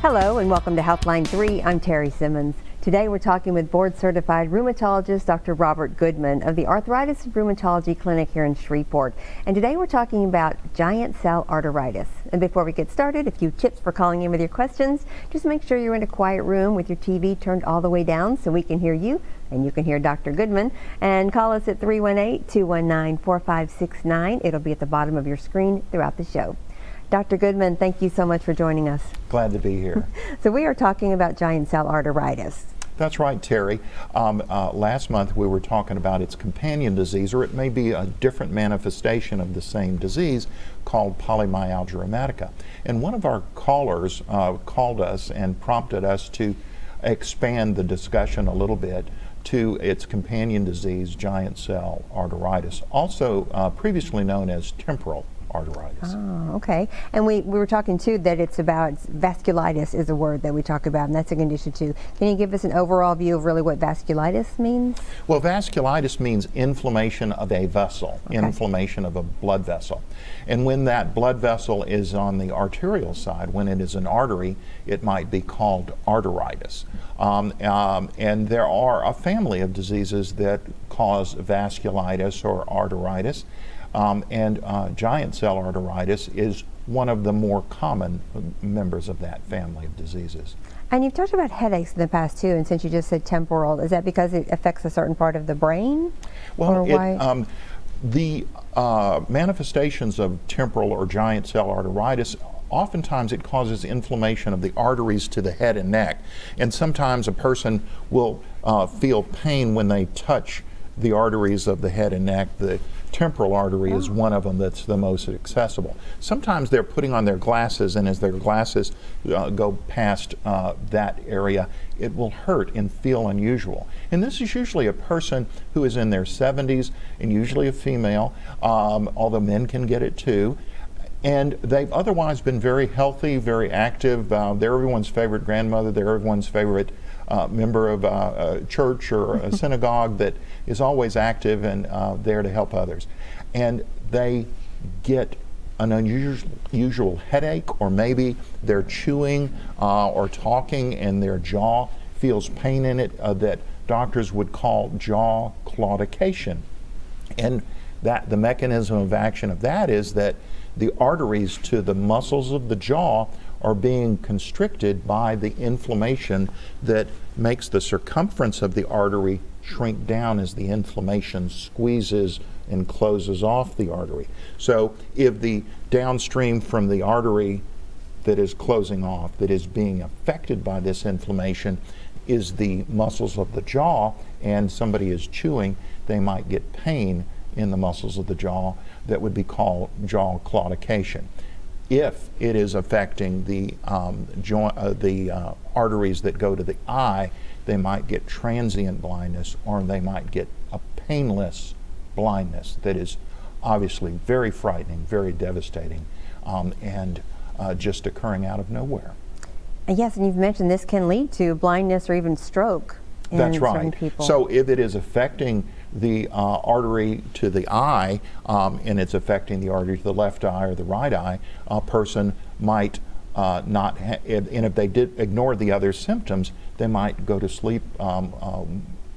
Hello and welcome to Healthline 3. I'm Terry Simmons. Today we're talking with board certified rheumatologist Dr. Robert Goodman of the Arthritis and Rheumatology Clinic here in Shreveport. And today we're talking about giant cell arteritis. And before we get started, a few tips for calling in with your questions. Just make sure you're in a quiet room with your TV turned all the way down so we can hear you and you can hear Dr. Goodman. And call us at 318 219 4569. It'll be at the bottom of your screen throughout the show. Dr. Goodman, thank you so much for joining us. Glad to be here. so we are talking about giant cell arteritis. That's right, Terry. Um, uh, last month we were talking about its companion disease, or it may be a different manifestation of the same disease called polymyalgia rheumatica. And one of our callers uh, called us and prompted us to expand the discussion a little bit to its companion disease, giant cell arteritis, also uh, previously known as temporal arteritis. Oh, okay. And we, we were talking too that it's about vasculitis is a word that we talk about, and that's a condition too. Can you give us an overall view of really what vasculitis means? Well, vasculitis means inflammation of a vessel, okay. inflammation of a blood vessel. And when that blood vessel is on the arterial side, when it is an artery, it might be called arteritis. Um, um, and there are a family of diseases that cause vasculitis or arteritis. Um, and uh, giant cell arteritis is one of the more common members of that family of diseases. And you've talked about headaches in the past too, and since you just said temporal, is that because it affects a certain part of the brain? Well, it, um, the uh, manifestations of temporal or giant cell arteritis oftentimes it causes inflammation of the arteries to the head and neck. And sometimes a person will uh, feel pain when they touch the arteries of the head and neck. The temporal artery is one of them that's the most accessible. Sometimes they're putting on their glasses, and as their glasses uh, go past uh, that area, it will hurt and feel unusual. And this is usually a person who is in their 70s and usually a female, um, although men can get it too. And they've otherwise been very healthy, very active. Uh, they're everyone's favorite grandmother, they're everyone's favorite uh, member of a, a, church or a synagogue that is always active and uh, there to help others. And they get an unusual headache, or maybe they're chewing uh, or talking and their jaw feels pain in it uh, that doctors would call jaw claudication. And that the mechanism of action of that is that the arteries to the muscles of the jaw are being constricted by the inflammation that makes the circumference of the artery shrink down as the inflammation squeezes and closes off the artery. So if the downstream from the artery that is closing off, that is being affected by this inflammation, is the muscles of the jaw, and somebody is chewing, they might get pain in the muscles of the jaw that would be called jaw claudication if it is affecting the, um, joint, uh, the uh, arteries that go to the eye, they might get transient blindness or they might get a painless blindness that is obviously very frightening, very devastating, um, and uh, just occurring out of nowhere. Yes, and you've mentioned this can lead to blindness or even stroke in That's right. So if it is affecting the uh, artery to the eye um, and it's affecting the artery to the left eye or the right eye, a person might uh, not, ha- and if they did ignore the other symptoms, they might go to sleep um, uh,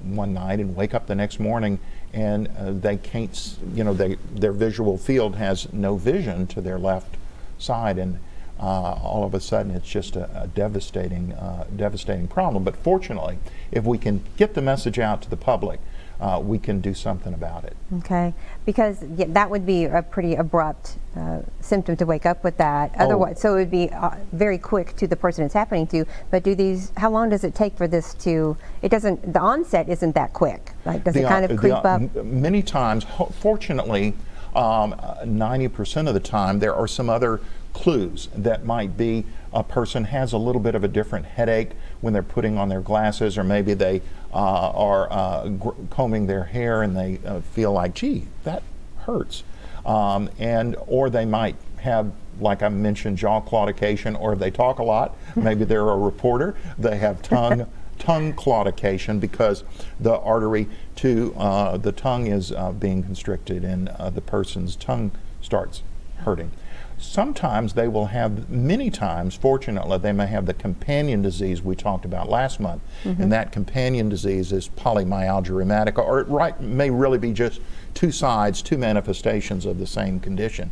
one night and wake up the next morning and uh, they can't, you know, they, their visual field has no vision to their left side and uh, all of a sudden it's just a, a devastating, uh, devastating problem. But fortunately, if we can get the message out to the public, uh, we can do something about it. Okay, because yeah, that would be a pretty abrupt uh, symptom to wake up with that. Oh. Otherwise, so it would be uh, very quick to the person it's happening to. But do these? How long does it take for this to? It doesn't. The onset isn't that quick. Like, does the, it kind of creep the, up? Many times, fortunately, um, 90% of the time, there are some other clues that might be a person has a little bit of a different headache when they're putting on their glasses, or maybe they are uh, combing their hair and they uh, feel like, gee, that hurts. Um, and or they might have like I mentioned, jaw claudication, or if they talk a lot, maybe they're a reporter, they have tongue tongue claudication because the artery to uh, the tongue is uh, being constricted and uh, the person's tongue starts hurting. Sometimes they will have, many times, fortunately, they may have the companion disease we talked about last month. Mm-hmm. And that companion disease is polymyalgia rheumatica, or it right, may really be just two sides, two manifestations of the same condition.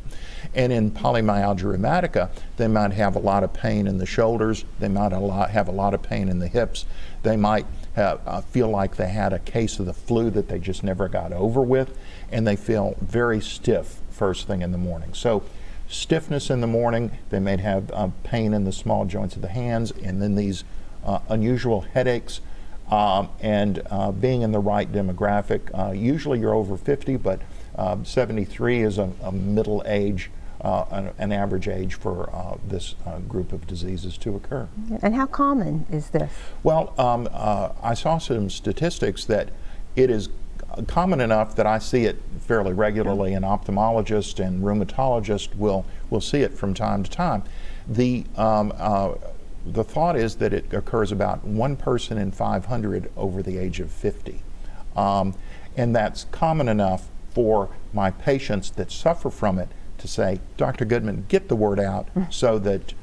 And in polymyalgia rheumatica, they might have a lot of pain in the shoulders, they might a lot, have a lot of pain in the hips, they might have, uh, feel like they had a case of the flu that they just never got over with, and they feel very stiff first thing in the morning. So stiffness in the morning. They may have uh, pain in the small joints of the hands, and then these uh, unusual headaches. Um, and uh, being in the right demographic. Uh, usually you're over 50, but um, 73 is a, a middle age. Uh, an, an, average age for uh, this group of diseases to occur. And how common is this? Well, um, I saw some statistics that it is common enough that I see it fairly regularly, and ophthalmologists and rheumatologists will, will see it from time to time. The, um, uh, the thought is that it occurs about one person in 500 over the age of 50. Um, and that's common enough for my patients that suffer from it to say, Dr. Goodman, get the word out mm. so that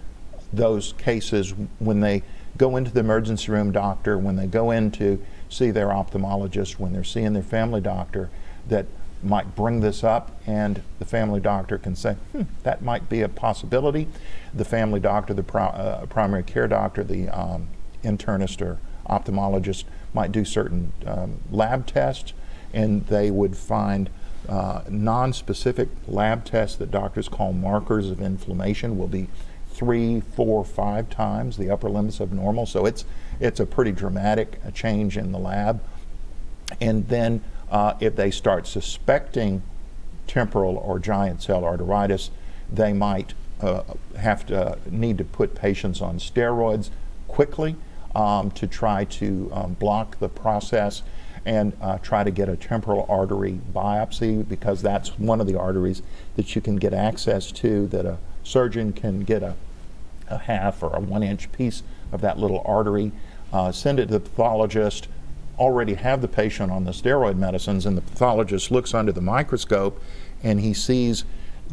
those cases, when they go into the emergency room doctor, when they go into see their ophthalmologist, when they're seeing their family doctor, that might bring this up, and the family doctor can say, hmm, that might be a possibility. The family doctor, the pro- uh, primary care doctor, the um, internist or ophthalmologist might do certain um, lab tests, and they would find uh, non-specific lab tests that doctors call markers of inflammation will be three, four, five times the upper limits of normal. So it's it's a pretty dramatic change in the lab. And then uh, if they start suspecting temporal or giant cell arteritis, they might uh, have to need to put patients on steroids quickly um, to try to um, block the process and uh, try to get a temporal artery biopsy because that's one of the arteries that you can get access to that a surgeon can get a, a half or a one inch piece of that little artery, uh, send it to the pathologist, already have the patient on the steroid medicines, and the pathologist looks under the microscope and he sees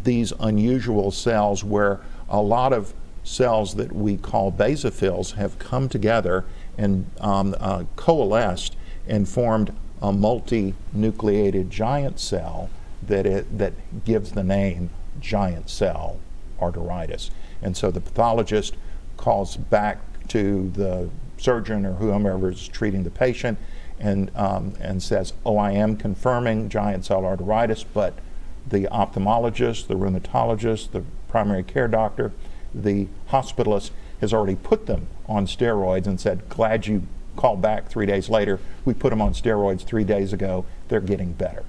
these unusual cells where a lot of cells that we call basophils have come together and um, uh, coalesced and formed a multinucleated giant cell that, it, that gives the name giant cell arteritis. And so the pathologist calls back to the surgeon or whomever is treating the patient and, um, and says, Oh, I am confirming giant cell arteritis, but the ophthalmologist, the rheumatologist, the primary care doctor, the hospitalist has already put them on steroids and said, Glad you called back three days later. We put them on steroids three days ago. They're getting better.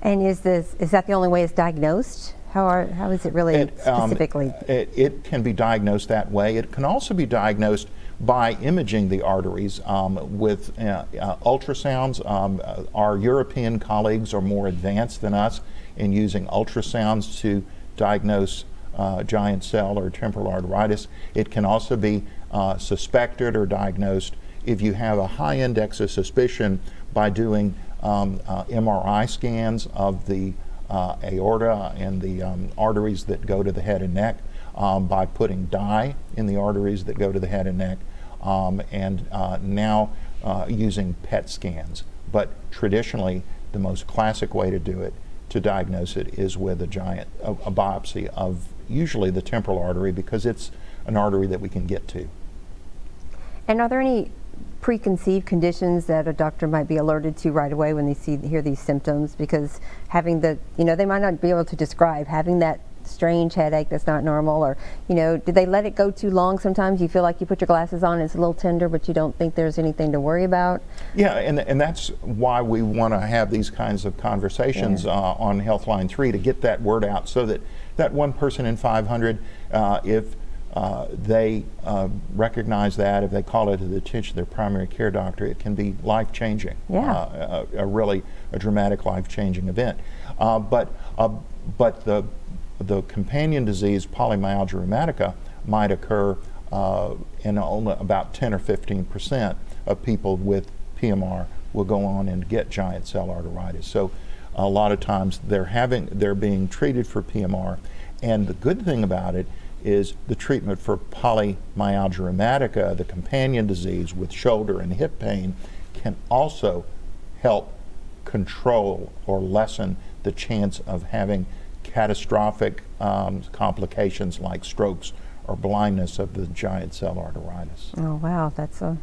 And is this is that the only way it's diagnosed? How, are, how is it really it, um, specifically? Um, it, it, can be diagnosed that way. It can also be diagnosed by imaging the arteries um, with uh, uh, ultrasounds. Um, uh, our European colleagues are more advanced than us in using ultrasounds to diagnose uh, giant cell or temporal arteritis. It can also be uh, suspected or diagnosed if you have a high index of suspicion by doing um, uh, MRI scans of the uh, aorta and the um, arteries that go to the head and neck um, by putting dye in the arteries that go to the head and neck, um, and uh, now uh, using PET scans. But traditionally, the most classic way to do it, to diagnose it, is with a giant a, a biopsy of usually the temporal artery because it's an artery that we can get to. And are there any preconceived conditions that a doctor might be alerted to right away when they see hear these symptoms because having the you know they might not be able to describe having that strange headache that's not normal or you know did they let it go too long sometimes you feel like you put your glasses on it's a little tender but you don't think there's anything to worry about yeah and, and that's why we want to have these kinds of conversations yeah. uh, on healthline 3 to get that word out so that that one person in 500 uh, if uh, they uh, recognize that if they call it to the attention of their primary care doctor, it can be life changing. Yeah. Uh, a, a, really a dramatic life changing event. Uh, but uh, but the the companion disease polymyalgia rheumatica might occur in only about 10 or 15 percent of people with PMR will go on and get giant cell arteritis. So a lot of times they're having they're being treated for PMR and the good thing about it is the treatment for polymyalgia rheumatica, the companion disease with shoulder and hip pain, can also help control or lessen the chance of having catastrophic um, complications like strokes or blindness of the giant cell arteritis. Oh wow, that's a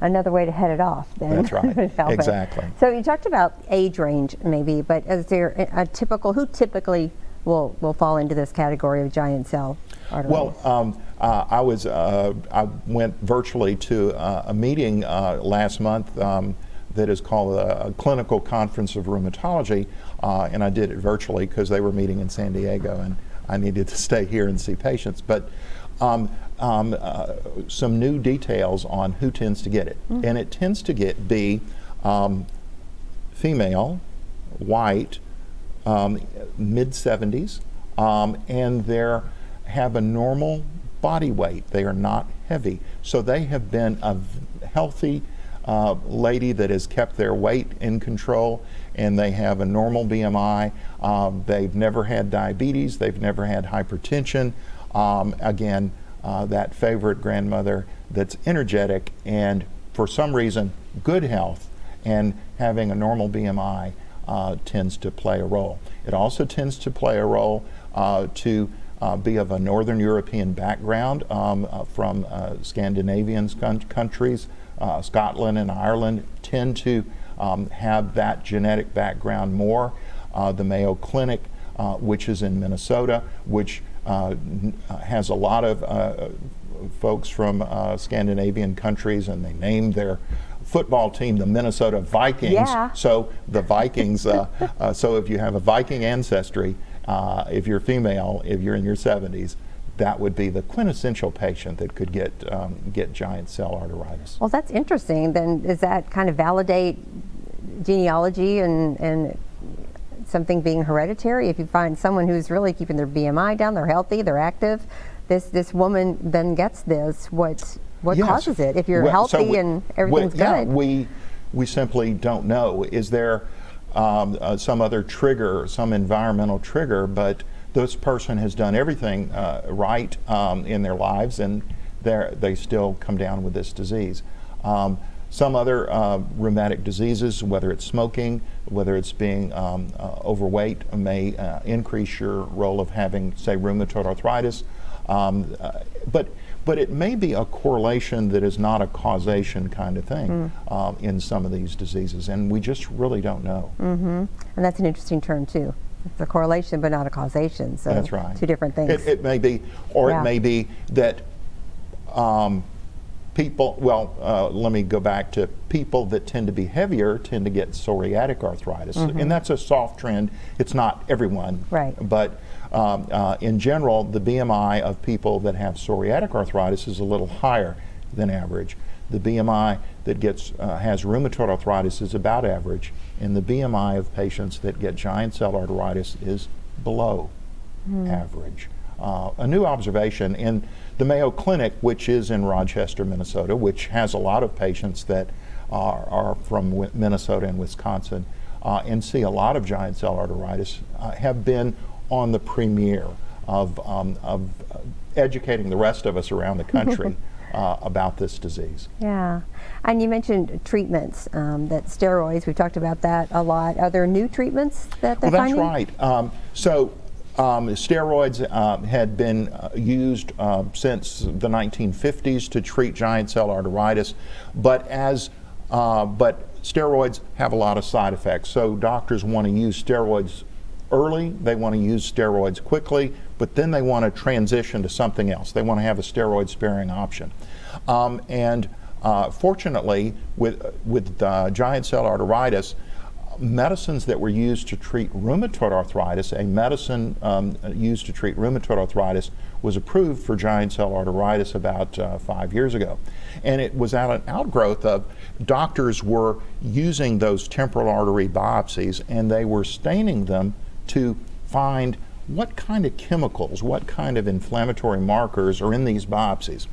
another way to head it off. Then that's right. exactly. So you talked about age range, maybe, but is there a, a typical who typically will will fall into this category of giant cell arteritis? Well, um, uh, I was uh, I went virtually to uh, a meeting uh, last month. Um, that is called a, a, clinical conference of rheumatology, uh, and I did it virtually because they were meeting in San Diego, and I needed to stay here and see patients. But um, um, uh, some new details on who tends to get it, mm-hmm. and it tends to get be um, female, white, um, mid 70s, um, and they have a normal body weight. They are not heavy. So they have been a healthy uh, lady that has kept their weight in control and they have a normal BMI. Um, they've never had diabetes, they've never had hypertension. Um, again, uh, that favorite grandmother that's energetic and for some reason good health and having a normal BMI uh, tends to play a role. It also tends to play a role uh, to uh, be of a Northern European background um, uh, from uh, Scandinavian countries. Uh, Scotland and Ireland tend to um, have that genetic background more. the Mayo Clinic, which is in Minnesota, which has a lot of folks from Scandinavian countries, and they named their football team, the Minnesota Vikings. Yeah. So the Vikings. uh, uh, so if you have a Viking ancestry, uh, if you're female, if you're in your 70s, that would be the quintessential patient that could get um, get giant cell arteritis. Well, that's interesting. Then does that kind of validate genealogy and and something being hereditary? If you find someone who's really keeping their BMI down, they're healthy, they're active, this this woman then gets this. What what yes. causes it? If you're well, healthy so we, and everything's we, good. Yeah, we we simply don't know. Is there um, uh, some other trigger, some environmental trigger, but this person has done everything uh, right um, in their lives and they still come down with this disease. Um, some other uh, rheumatic diseases, whether it's smoking, whether it's being um, uh, overweight, may uh, increase your role of having, say, rheumatoid arthritis. Um, uh, but but it may be a correlation that is not a causation kind of thing mm. um, in some of these diseases, and we just really don't know. Mm-hmm. And that's an interesting term too. It's a correlation, but not a causation. So that's right. Two different things. It, it may be, or yeah. it may be that um, people. Well, uh, let me go back to people that tend to be heavier tend to get psoriatic arthritis, mm-hmm. and that's a soft trend. It's not everyone, right? But um, uh, in general, the BMI of people that have psoriatic arthritis is a little higher than average. The BMI that gets uh, has rheumatoid arthritis is about average, and the BMI of patients that get giant cell arteritis is below mm. average. Uh, a new observation in the Mayo Clinic, which is in Rochester, Minnesota, which has a lot of patients that are, are from Minnesota and Wisconsin, uh, and see a lot of giant cell arteritis, uh, have been on the premiere of, um, of educating the rest of us around the country uh, about this disease. Yeah. And you mentioned treatments, um, that steroids, we've talked about that a lot. Are there new treatments that they're well, that's finding? right. Um, so um, steroids uh, had been uh, used uh, since the 1950s to treat giant cell arteritis, but as uh, but steroids have a lot of side effects. So doctors want to use steroids early, they want to use steroids quickly, but then they want to transition to something else. They want to have a steroid sparing option. Um, and uh, fortunately, with, with uh, giant cell arteritis, medicines that were used to treat rheumatoid arthritis, a medicine um, used to treat rheumatoid arthritis was approved for giant cell arteritis about uh, five years ago. And it was out an outgrowth of doctors were using those temporal artery biopsies and they were staining them to find what kind of chemicals, what kind of inflammatory markers are in these biopsies.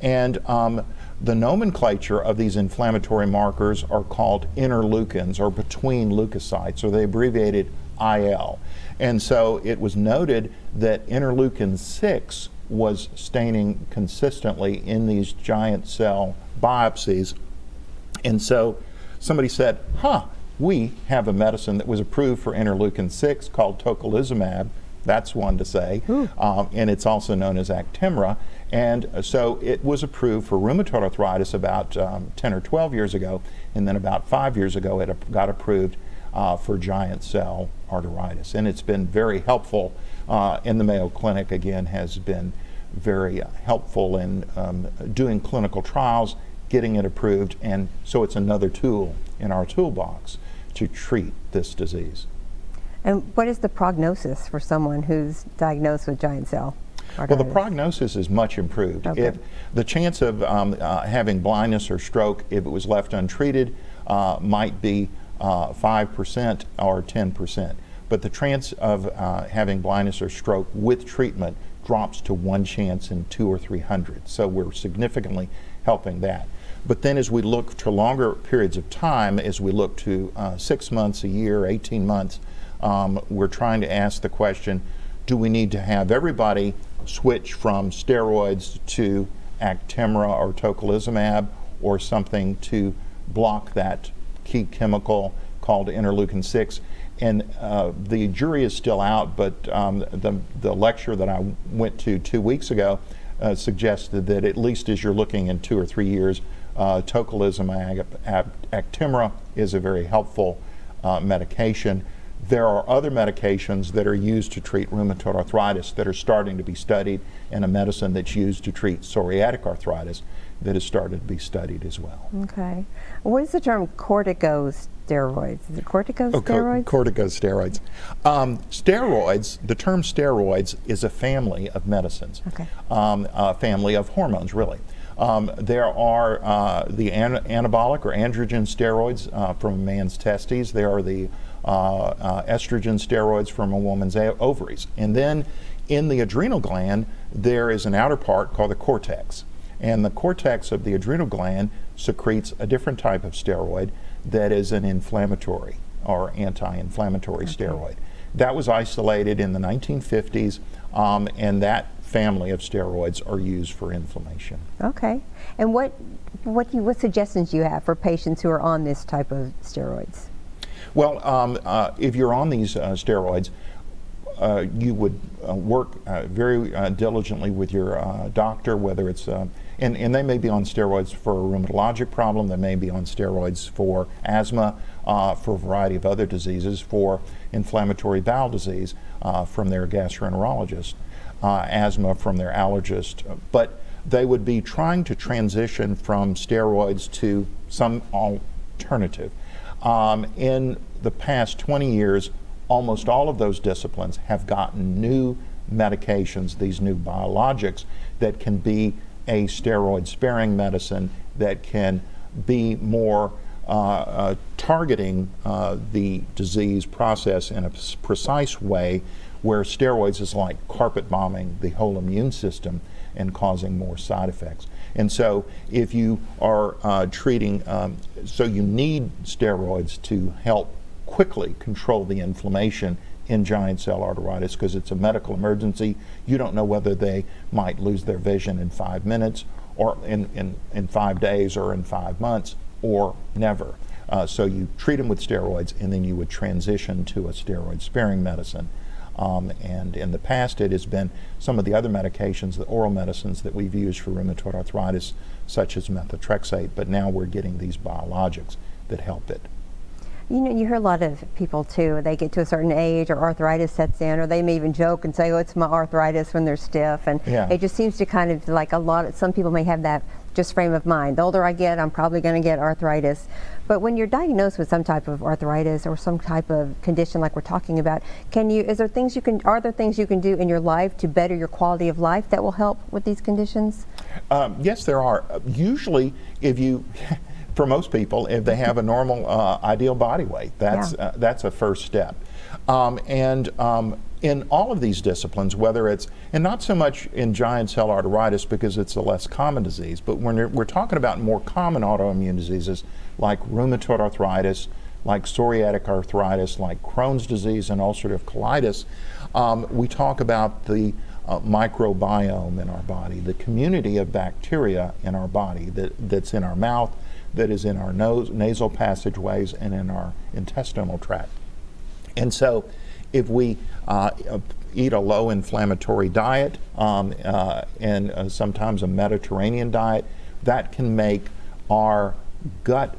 And um, the nomenclature of these inflammatory markers are called interleukins or between leukocytes, or they abbreviated IL. And so it was noted that interleukin 6 was staining consistently in these giant cell biopsies. And so somebody said, huh, we have a medicine that was approved for interleukin 6 called tocilizumab. That's one to say. Um, and it's also known as Actemra. And so it was approved for rheumatoid arthritis about um, 10 or 12 years ago. And then about five years ago, it got approved uh, for giant cell arteritis. And it's been very helpful uh, in the Mayo Clinic, again, has been very uh, helpful in um, doing clinical trials, getting it approved, and so it's another tool in our toolbox to treat this disease. And what is the prognosis for someone who's diagnosed with giant cell? Well, the prognosis is much improved. Okay. If the chance of um, uh, having blindness or stroke, if it was left untreated, uh, might be uh, 5% or 10%. But the chance of uh, having blindness or stroke with treatment drops to one chance in two or three hundred. So we're significantly helping that. But then as we look to longer periods of time, as we look to uh, six months, a year, 18 months, um, we're trying to ask the question do we need to have everybody switch from steroids to Actemra or tocilizumab or something to block that key chemical called interleukin 6? and uh, the jury is still out, but um, the, the lecture that I went to two weeks ago uh, suggested that at least as you're looking in two or three years, uh, tocilizumab Actemra is a very helpful uh, medication. There are other medications that are used to treat rheumatoid arthritis that are starting to be studied, and a medicine that's used to treat psoriatic arthritis that has started to be studied as well. Okay. What is the term corticosteroids? Is it corticosteroids? Oh, co- corticosteroids. Um, steroids, the term steroids is a family of medicines, okay. um, a family of hormones, really. Um, there are uh, the an- anabolic or androgen steroids uh, from a man's testes. There are the uh, uh estrogen steroids from a woman's ovaries. And then in the adrenal gland, there is an outer part called the cortex. And the cortex of the adrenal gland secretes a different type of steroid that is an inflammatory or anti inflammatory okay. steroid. That was isolated in the 1950s, um, and that family of steroids are used for inflammation. Okay. And what, what, you, what suggestions do you have for patients who are on this type of steroids? Well, um, uh, if you're on these uh, steroids, uh, you would uh, work uh, very uh, diligently with your doctor, whether it's and, and they may be on steroids for a rheumatologic problem, they may be on steroids for asthma, uh, for a variety of other diseases, for inflammatory bowel disease uh, from their gastroenterologist, uh, asthma from their allergist. But they would be trying to transition from steroids to some alternative. Um, in the past 20 years, almost all of those disciplines have gotten new medications, these new biologics that can be a steroid sparing medicine that can be more uh, uh, targeting uh, the disease process in a precise way, where steroids is like carpet bombing the whole immune system and causing more side effects. And so, if you are uh, treating, um, so you need steroids to help quickly control the inflammation in giant cell arteritis because it's a medical emergency. You don't know whether they might lose their vision in five minutes or in, in, in five days or in five months or never. Uh, so you treat them with steroids and then you would transition to a steroid sparing medicine. Um, and in the past, it has been some of the other medications, the oral medicines that we've used for rheumatoid arthritis, such as methotrexate, but now we're getting these biologics that help it. You know, you hear a lot of people too, they get to a certain age or arthritis sets in, or they may even joke and say, oh, it's my arthritis when they're stiff. And yeah. it just seems to kind of like a lot, of, some people may have that just frame of mind. The older I get, I'm probably going to get arthritis. But when you're diagnosed with some type of arthritis or some type of condition like we're talking about, can you, is there things you can, are there things you can do in your life to better your quality of life that will help with these conditions? Um, yes, there are. Usually, if you, for most people, if they have a normal uh, ideal body weight, that's yeah. uh, that's a first step. Um, and um, in all of these disciplines, whether it's and not so much in giant cell arteritis because it's a less common disease, but when we're talking about more common autoimmune diseases like rheumatoid arthritis, like psoriatic arthritis, like Crohn's disease, and ulcerative colitis, um, we talk about the uh, microbiome in our body, the community of bacteria in our body that, that's in our mouth, that is in our nose, nasal passageways, and in our intestinal tract. And so, if we uh, eat a low inflammatory diet um, uh, and uh, sometimes a Mediterranean diet, that can make our gut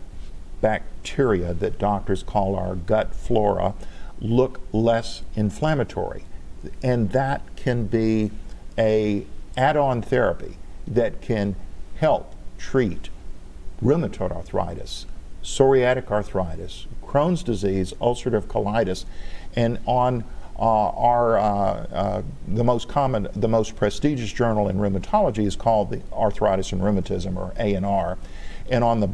bacteria that doctors call our gut flora look less inflammatory. And that can be a add-on therapy that can help treat rheumatoid arthritis, psoriatic arthritis, Crohn's disease, ulcerative colitis, and on uh, our uh, uh, the most common, the most prestigious journal in rheumatology is called the Arthritis and Rheumatism, or A&R, and on the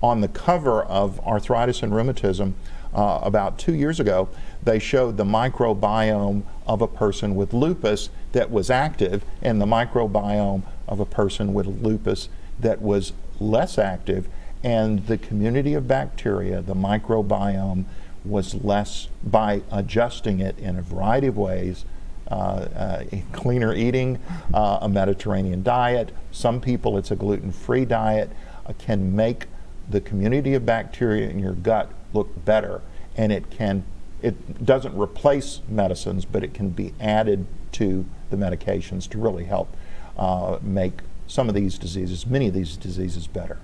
on the cover of Arthritis and Rheumatism uh, about two years ago, they showed the microbiome of a person with lupus that was active and the microbiome of a person with lupus that was less active, and the community of bacteria, the microbiome, was less by adjusting it in a variety of ways. Uh, uh, cleaner eating, uh, a Mediterranean diet. Some people, it's a gluten free diet, uh, can make the community of bacteria in your gut look better. And it can, it doesn't replace medicines, but it can be added to the medications to really help uh, make some of these diseases, many of these diseases, better.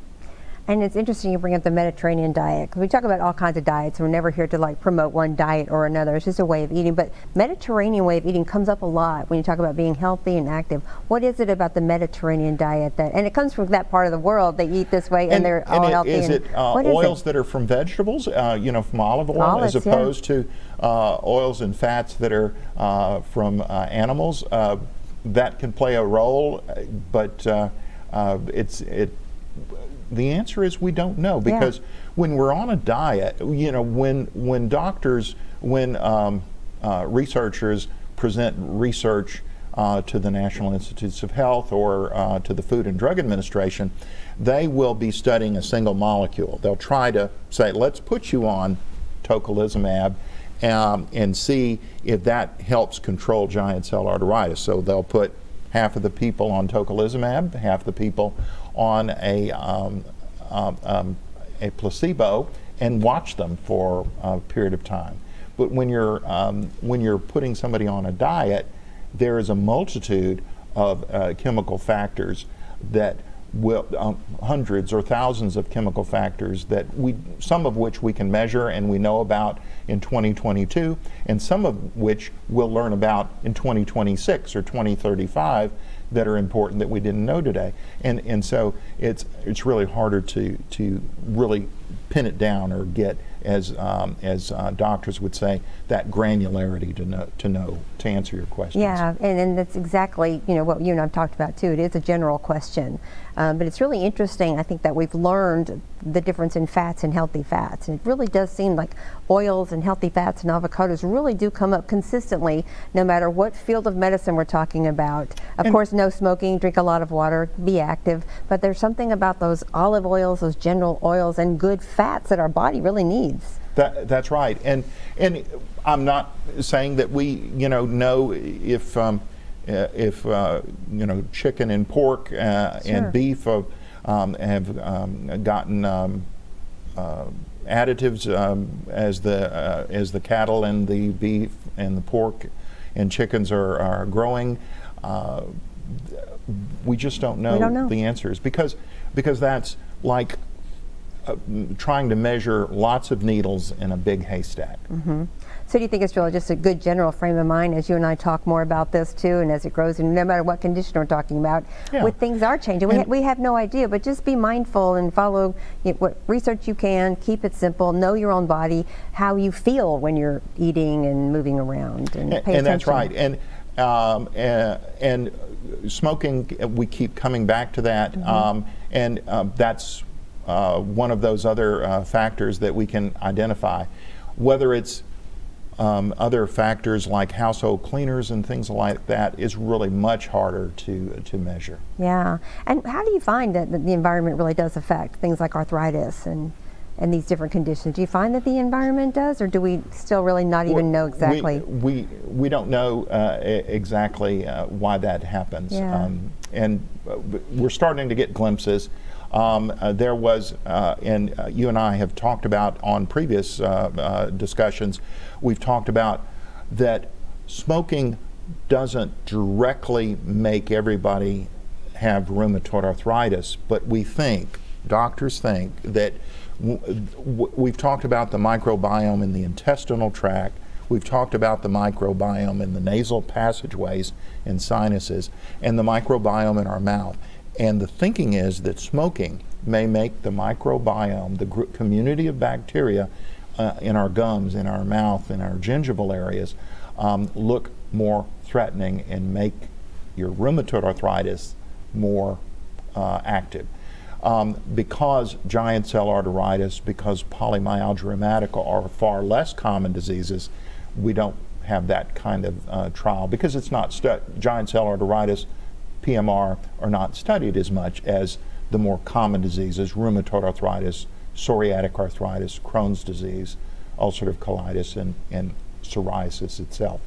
And it's interesting you bring up the Mediterranean diet because we talk about all kinds of diets. We're never here to like promote one diet or another. It's just a way of eating. But Mediterranean way of eating comes up a lot when you talk about being healthy and active. What is it about the Mediterranean diet that? And it comes from that part of the world. They eat this way and, and they're and all it, healthy. Is it uh, oils that are from vegetables? Uh, you know, from olive oil, Olives, as opposed yeah. to uh, oils and fats that are uh, from uh, animals. Uh, that can play a role, but it's it the answer is we don't know because yeah. when we're on a diet, you know, when when doctors, when um, uh, researchers present research uh, to the National Institutes of Health or uh, to the Food and Drug Administration, they will be studying a single molecule. They'll try to say, let's put you on tocilizumab um, and see if that helps control giant cell arteritis. So they'll put half of the people on tocilizumab, half the people on a, um, um, um, a placebo, and watch them for a period of time. But when you're, um, when you're putting somebody on a diet, there is a multitude of uh, chemical factors that will, um, hundreds or thousands of chemical factors that we, some of which we can measure and we know about in 2022, and some of which we'll learn about in 2026 or 2035 that are important that we didn't know today. And and so it's it's really harder to to really pin it down or get as um, as uh, doctors would say that granularity to know to know to answer your question. Yeah, and, and that's exactly you know what you and I've talked about too. It is a general question, um, but it's really interesting. I think that we've learned the difference in fats and healthy fats, and it really does seem like oils and healthy fats and avocados really do come up consistently, no matter what field of medicine we're talking about. Of and course, no smoking, drink a lot of water, be active, but there's something about those olive oils, those general oils, and good fats that our body really needs. That, that's right, and and I'm not saying that we you know know if um, uh, if uh, you know chicken and pork uh, sure. and beef have, um, have um, gotten um, uh, additives um, as the uh, as the cattle and the beef and the pork and chickens are, are growing. Uh, we just don't know, don't know, the answers because because that's like uh, trying to measure lots of needles in a big haystack. Mm-hmm. So do you think it's really just a good general frame of mind as you and I talk more about this too, and as it grows, and no matter what condition we're talking about, yeah. what things are changing, we, ha- we have no idea, but just be mindful and follow you know, what research you can, keep it simple, know your own body, how you feel when you're eating and moving around, and, and, and that's right. And um, and, and, smoking, we keep coming back to that, mm-hmm. um, and uh, that's uh, one of those other uh, factors that we can identify. Whether it's um, other factors like household cleaners and things like that is really much harder to to measure. Yeah, and how do you find that the environment really does affect things like arthritis and and these different conditions? Do you find that the environment does, or do we still really not even know exactly? We, we, we don't know uh, exactly uh, why that happens. Yeah. Um, and uh, we're starting to get glimpses. Um, uh, there was, uh, and uh, you and I have talked about on previous discussions, we've talked about that smoking doesn't directly make everybody have rheumatoid arthritis, but we think, doctors think, that we've talked about the microbiome in the intestinal tract, we've talked about the microbiome in the nasal passageways and sinuses, and the microbiome in our mouth. And the thinking is that smoking may make the microbiome, the community of bacteria uh, in our gums, in our mouth, in our gingival areas, um, look more threatening and make your rheumatoid arthritis more uh, active. Um, because giant cell arteritis, because polymyalgia rheumatica are far less common diseases, we don't have that kind of uh, trial because it's not stu- giant cell arteritis, PMR are not studied as much as the more common diseases, rheumatoid arthritis, psoriatic arthritis, Crohn's disease, ulcerative colitis, and, and psoriasis itself.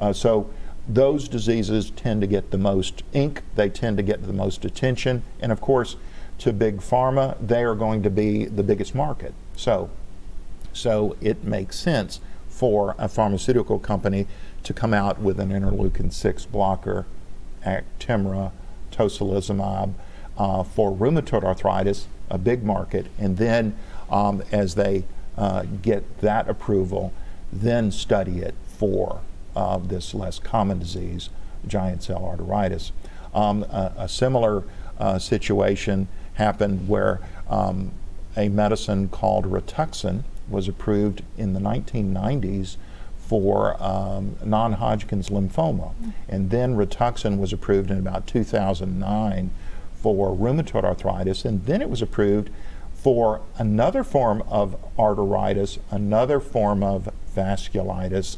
Uh, so those diseases tend to get the most ink, they tend to get the most attention, and of course, to big pharma, they are going to be the biggest market. So, so it makes sense for a pharmaceutical company to come out with an interleukin 6 blocker, Actemra, tocilizumab, uh, for rheumatoid arthritis, a big market, and then um, as they uh, get that approval, then study it for uh, this less common disease, giant cell arteritis. Um, a, a, similar uh, situation happened where um, a medicine called Rituxan was approved in the 1990s for um, non Hodgkin's lymphoma. And then Rituxan was approved in about 2009 for rheumatoid arthritis, and then it was approved for another form of arteritis, another form of vasculitis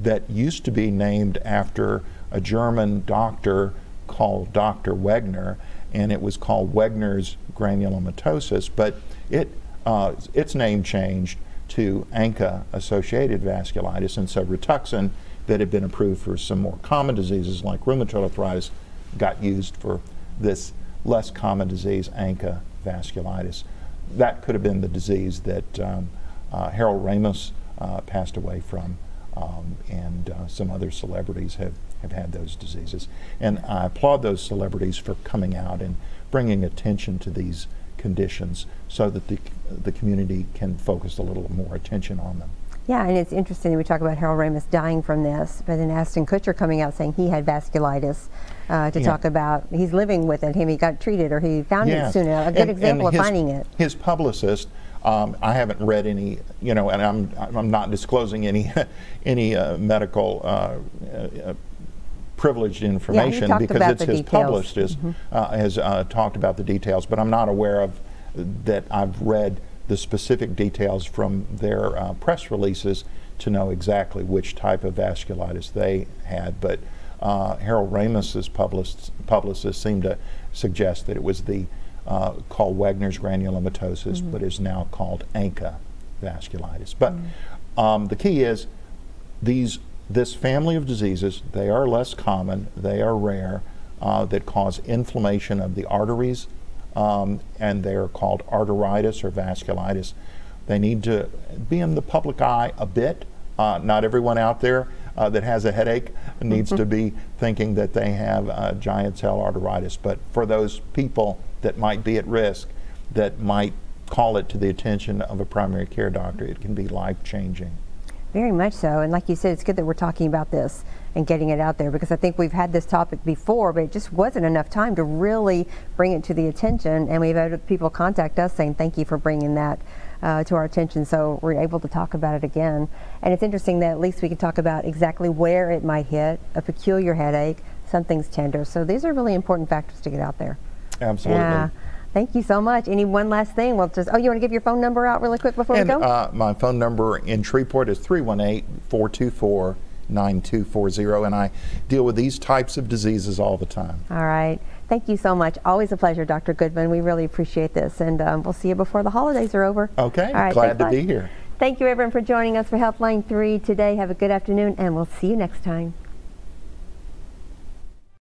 that used to be named after a German doctor called Dr. Wegener, and it was called Wegener's granulomatosis, but it, uh, its name changed to ANCA associated vasculitis, and so Rituxan, that had been approved for some more common diseases like rheumatoid arthritis, got used for this less common disease, ANCA vasculitis. That could have been the disease that um, uh, Harold Ramis uh, passed away from, um, and uh, some other celebrities have, have had those diseases. And I applaud those celebrities for coming out and bringing attention to these conditions so that the, the community can focus a little more attention on them. Yeah, and it's interesting we talk about Harold Ramis dying from this, but then Ashton Kutcher coming out saying he had vasculitis uh, to yeah. talk about he's living with it. Him, he got treated or he found it soon. A good and, example and of his, finding it. His publicist. Um, I haven't read any, you know, and I'm I'm not disclosing any any uh, medical uh, uh privileged information yeah, because it's his details. publicist mm-hmm. uh, has uh, talked about the details, but I'm not aware of that. I've read the specific details from their uh, press releases to know exactly which type of vasculitis they had. But uh, Harold Ramis's publicist, publicist seemed to suggest that it was the uh, called Wegener's granulomatosis, mm-hmm. but is now called ANCA vasculitis. But mm-hmm. um, the key is these this family of diseases, they are less common, they are rare, uh, that cause inflammation of the arteries, um, and they are called arteritis or vasculitis. They need to be in the public eye a bit. Uh, not everyone out there uh, that has a headache needs to be thinking that they have uh, giant cell arteritis. But for those people that might be at risk, that might call it to the attention of a primary care doctor, it can be life changing. Very much so. And like you said, it's good that we're talking about this and getting it out there because I think we've had this topic before, but it just wasn't enough time to really bring it to the attention. And we've had people contact us saying, thank you for bringing that uh, to our attention. So we're able to talk about it again. And it's interesting that at least we can talk about exactly where it might hit, a peculiar headache, something's tender. So these are really important factors to get out there. Absolutely. Yeah. Thank you so much. Any one last thing? Well, just oh, you want to give your phone number out really quick before and, we go? Uh, my phone number in Shreveport is 318 424 9240. And I deal with these types of diseases all the time. All right. Thank you so much. Always a pleasure, Dr. Goodman. We really appreciate this. And um, we'll see you before the holidays are over. Okay. Right, Glad to be here. Thank you, everyone, for joining us for Healthline 3 today. Have a good afternoon, and we'll see you next time.